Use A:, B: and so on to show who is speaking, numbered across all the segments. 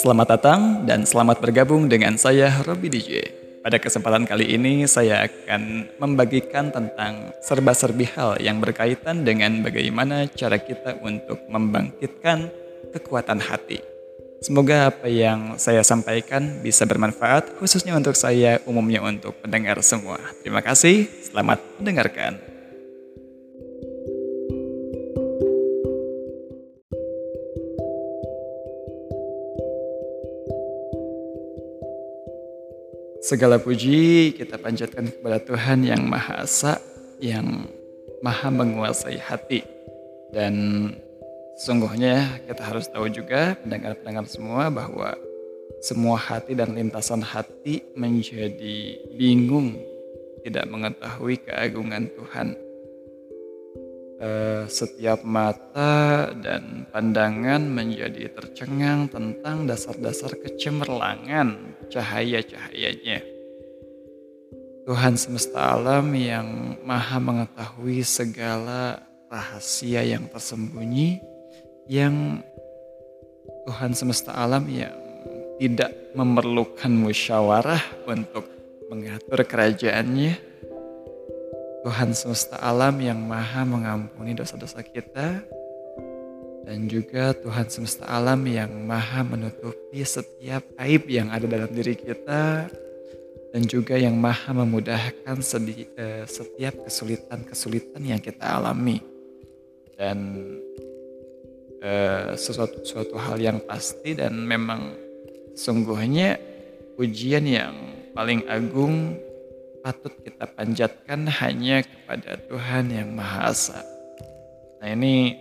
A: Selamat datang dan selamat bergabung dengan saya Robi DJ. Pada kesempatan kali ini saya akan membagikan tentang serba-serbi hal yang berkaitan dengan bagaimana cara kita untuk membangkitkan kekuatan hati. Semoga apa yang saya sampaikan bisa bermanfaat khususnya untuk saya umumnya untuk pendengar semua. Terima kasih, selamat mendengarkan. Segala puji kita panjatkan kepada Tuhan yang Maha Esa, yang Maha menguasai hati. Dan sungguhnya kita harus tahu juga pendengar-pendengar semua bahwa semua hati dan lintasan hati menjadi bingung tidak mengetahui keagungan Tuhan setiap mata dan pandangan menjadi tercengang tentang dasar-dasar kecemerlangan cahaya-cahayanya. Tuhan semesta alam yang maha mengetahui segala rahasia yang tersembunyi, yang Tuhan semesta alam yang tidak memerlukan musyawarah untuk mengatur kerajaannya, Tuhan semesta alam yang maha mengampuni dosa-dosa kita dan juga Tuhan semesta alam yang maha menutupi setiap aib yang ada dalam diri kita dan juga yang maha memudahkan eh, setiap kesulitan-kesulitan yang kita alami. Dan uh, sesuatu, sesuatu hal yang pasti dan memang sungguhnya ujian yang paling agung patut kita panjatkan hanya kepada Tuhan yang Maha Esa. Nah ini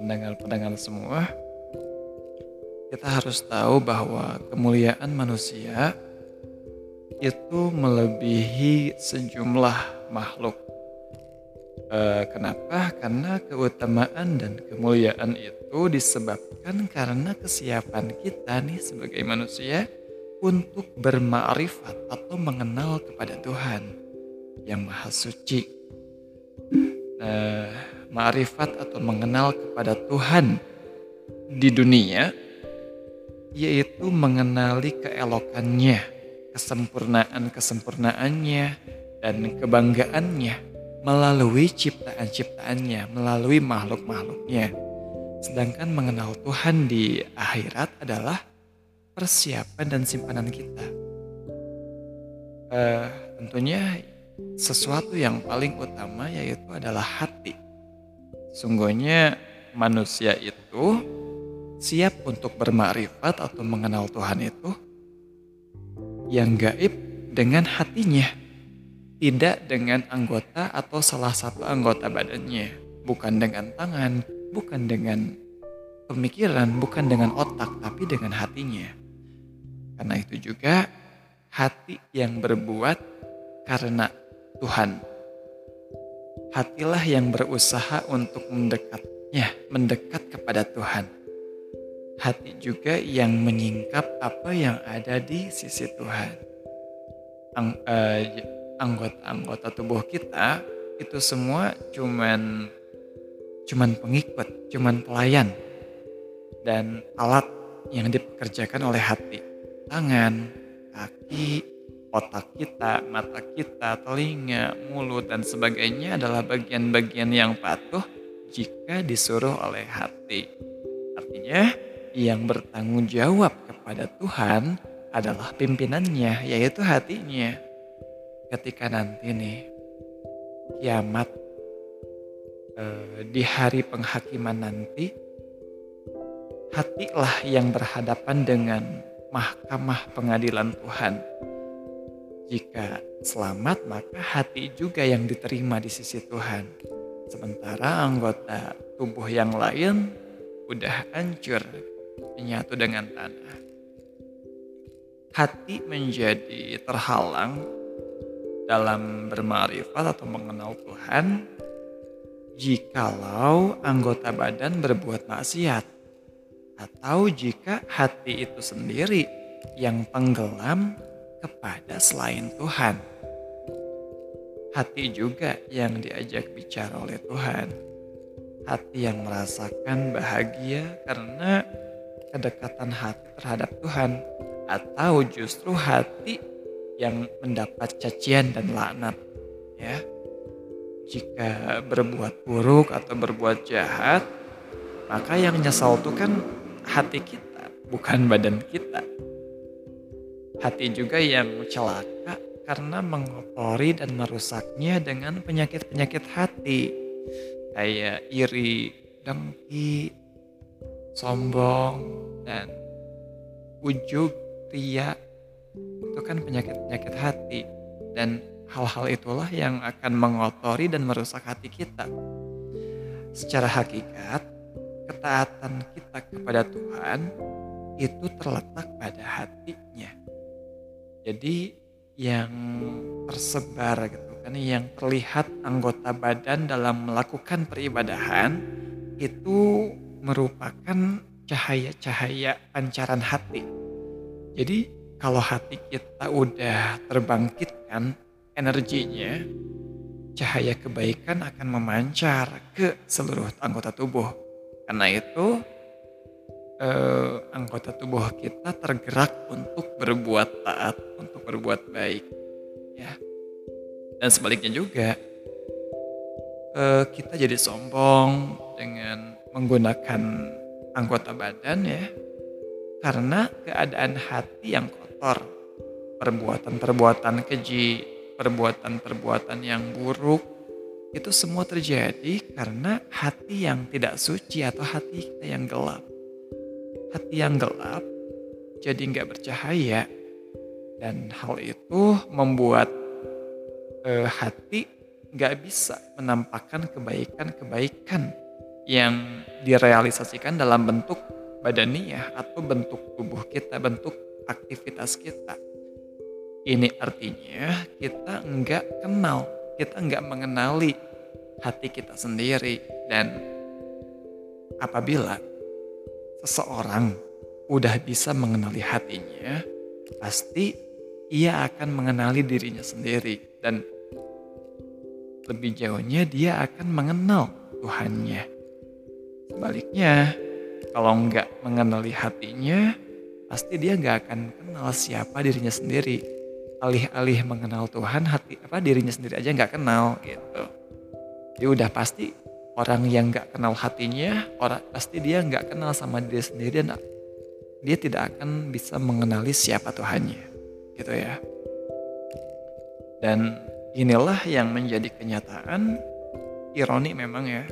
A: pendengar-pendengar semua, kita harus tahu bahwa kemuliaan manusia itu melebihi sejumlah makhluk. E, kenapa? Karena keutamaan dan kemuliaan itu disebabkan karena kesiapan kita nih sebagai manusia untuk bermakrifat atau mengenal kepada Tuhan yang Maha Suci. Nah, ma'rifat atau mengenal kepada Tuhan di dunia yaitu mengenali keelokannya, kesempurnaan-kesempurnaannya, dan kebanggaannya melalui ciptaan-ciptaannya, melalui makhluk-makhluknya. Sedangkan mengenal Tuhan di akhirat adalah persiapan dan simpanan kita. Uh, tentunya sesuatu yang paling utama yaitu adalah hati. Sungguhnya manusia itu siap untuk bermakrifat atau mengenal Tuhan itu yang gaib dengan hatinya, tidak dengan anggota atau salah satu anggota badannya, bukan dengan tangan, bukan dengan pemikiran, bukan dengan otak, tapi dengan hatinya. Karena itu juga hati yang berbuat karena Tuhan. Hatilah yang berusaha untuk mendekatnya, mendekat kepada Tuhan. Hati juga yang menyingkap apa yang ada di sisi Tuhan. Ang, uh, anggota-anggota tubuh kita itu semua cuman cuman pengikut, cuman pelayan dan alat yang dipekerjakan oleh hati tangan, kaki, otak kita, mata kita, telinga, mulut, dan sebagainya adalah bagian-bagian yang patuh jika disuruh oleh hati. Artinya, yang bertanggung jawab kepada Tuhan adalah pimpinannya, yaitu hatinya. Ketika nanti nih, kiamat eh, di hari penghakiman nanti, hatilah yang berhadapan dengan mahkamah pengadilan Tuhan. Jika selamat, maka hati juga yang diterima di sisi Tuhan. Sementara anggota tubuh yang lain udah hancur, menyatu dengan tanah. Hati menjadi terhalang dalam bermarifat atau mengenal Tuhan jikalau anggota badan berbuat maksiat atau jika hati itu sendiri yang tenggelam kepada selain Tuhan. Hati juga yang diajak bicara oleh Tuhan. Hati yang merasakan bahagia karena kedekatan hati terhadap Tuhan atau justru hati yang mendapat cacian dan laknat ya jika berbuat buruk atau berbuat jahat maka yang nyesal itu kan hati kita bukan badan kita hati juga yang celaka karena mengotori dan merusaknya dengan penyakit-penyakit hati kayak iri, dengki, sombong, dan ujub, ria. Itu kan penyakit-penyakit hati. Dan hal-hal itulah yang akan mengotori dan merusak hati kita. Secara hakikat, ketaatan kita kepada Tuhan itu terletak pada hatinya. Jadi yang tersebar gitu kan yang terlihat anggota badan dalam melakukan peribadahan itu merupakan cahaya-cahaya pancaran hati. Jadi kalau hati kita udah terbangkitkan energinya, cahaya kebaikan akan memancar ke seluruh anggota tubuh. Karena itu eh, anggota tubuh kita tergerak untuk berbuat taat, untuk berbuat baik. Ya. Dan sebaliknya juga, eh, kita jadi sombong dengan menggunakan anggota badan ya, karena keadaan hati yang kotor, perbuatan-perbuatan keji, perbuatan-perbuatan yang buruk, itu semua terjadi karena hati yang tidak suci atau hati kita yang gelap hati yang gelap jadi nggak bercahaya dan hal itu membuat eh, hati nggak bisa menampakkan kebaikan-kebaikan yang direalisasikan dalam bentuk badaniah atau bentuk tubuh kita, bentuk aktivitas kita. Ini artinya kita nggak kenal, kita nggak mengenali hati kita sendiri dan apabila seseorang udah bisa mengenali hatinya, pasti ia akan mengenali dirinya sendiri dan lebih jauhnya dia akan mengenal Tuhannya. Sebaliknya, kalau nggak mengenali hatinya, pasti dia nggak akan kenal siapa dirinya sendiri. Alih-alih mengenal Tuhan, hati apa dirinya sendiri aja nggak kenal gitu. Dia udah pasti orang yang nggak kenal hatinya, orang pasti dia nggak kenal sama diri sendiri dan dia tidak akan bisa mengenali siapa Tuhannya, gitu ya. Dan inilah yang menjadi kenyataan ironi memang ya,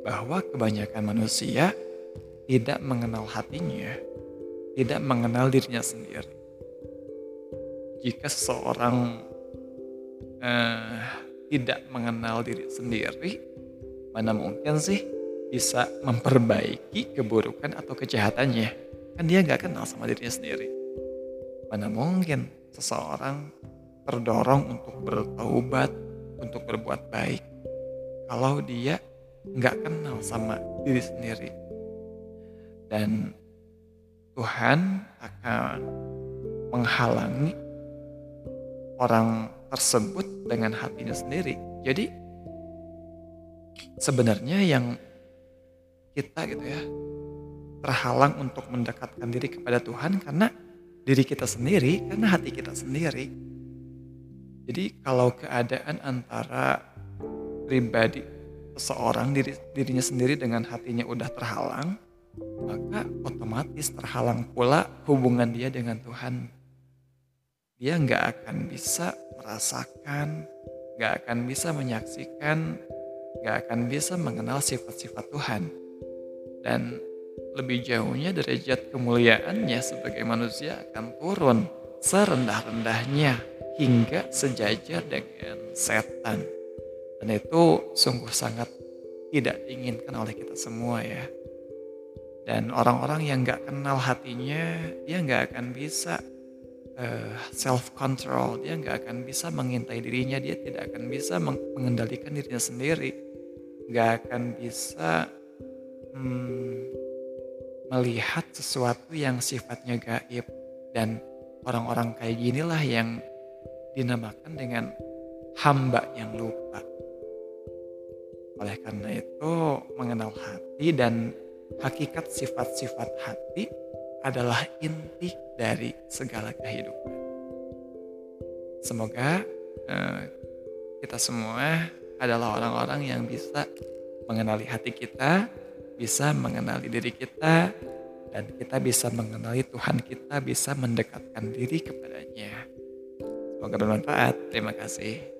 A: bahwa kebanyakan manusia tidak mengenal hatinya, tidak mengenal dirinya sendiri. Jika seseorang eh, tidak mengenal diri sendiri, Mana mungkin sih bisa memperbaiki keburukan atau kejahatannya. Kan dia nggak kenal sama dirinya sendiri. Mana mungkin seseorang terdorong untuk bertaubat, untuk berbuat baik. Kalau dia nggak kenal sama diri sendiri. Dan Tuhan akan menghalangi orang tersebut dengan hatinya sendiri. Jadi sebenarnya yang kita gitu ya terhalang untuk mendekatkan diri kepada Tuhan karena diri kita sendiri, karena hati kita sendiri. Jadi kalau keadaan antara pribadi seseorang diri, dirinya sendiri dengan hatinya udah terhalang, maka otomatis terhalang pula hubungan dia dengan Tuhan. Dia nggak akan bisa merasakan, nggak akan bisa menyaksikan gak akan bisa mengenal sifat-sifat Tuhan. Dan lebih jauhnya derajat kemuliaannya sebagai manusia akan turun serendah-rendahnya hingga sejajar dengan setan. Dan itu sungguh sangat tidak diinginkan oleh kita semua ya. Dan orang-orang yang gak kenal hatinya, dia gak akan bisa uh, eh, self control dia nggak akan bisa mengintai dirinya dia tidak akan bisa mengendalikan dirinya sendiri. Nggak akan bisa hmm, melihat sesuatu yang sifatnya gaib. Dan orang-orang kayak ginilah yang dinamakan dengan hamba yang lupa. Oleh karena itu mengenal hati dan hakikat sifat-sifat hati adalah inti dari segala kehidupan. Semoga uh, kita semua adalah orang-orang yang bisa mengenali hati kita, bisa mengenali diri kita, dan kita bisa mengenali Tuhan kita, bisa mendekatkan diri kepadanya. Semoga bermanfaat. Terima kasih.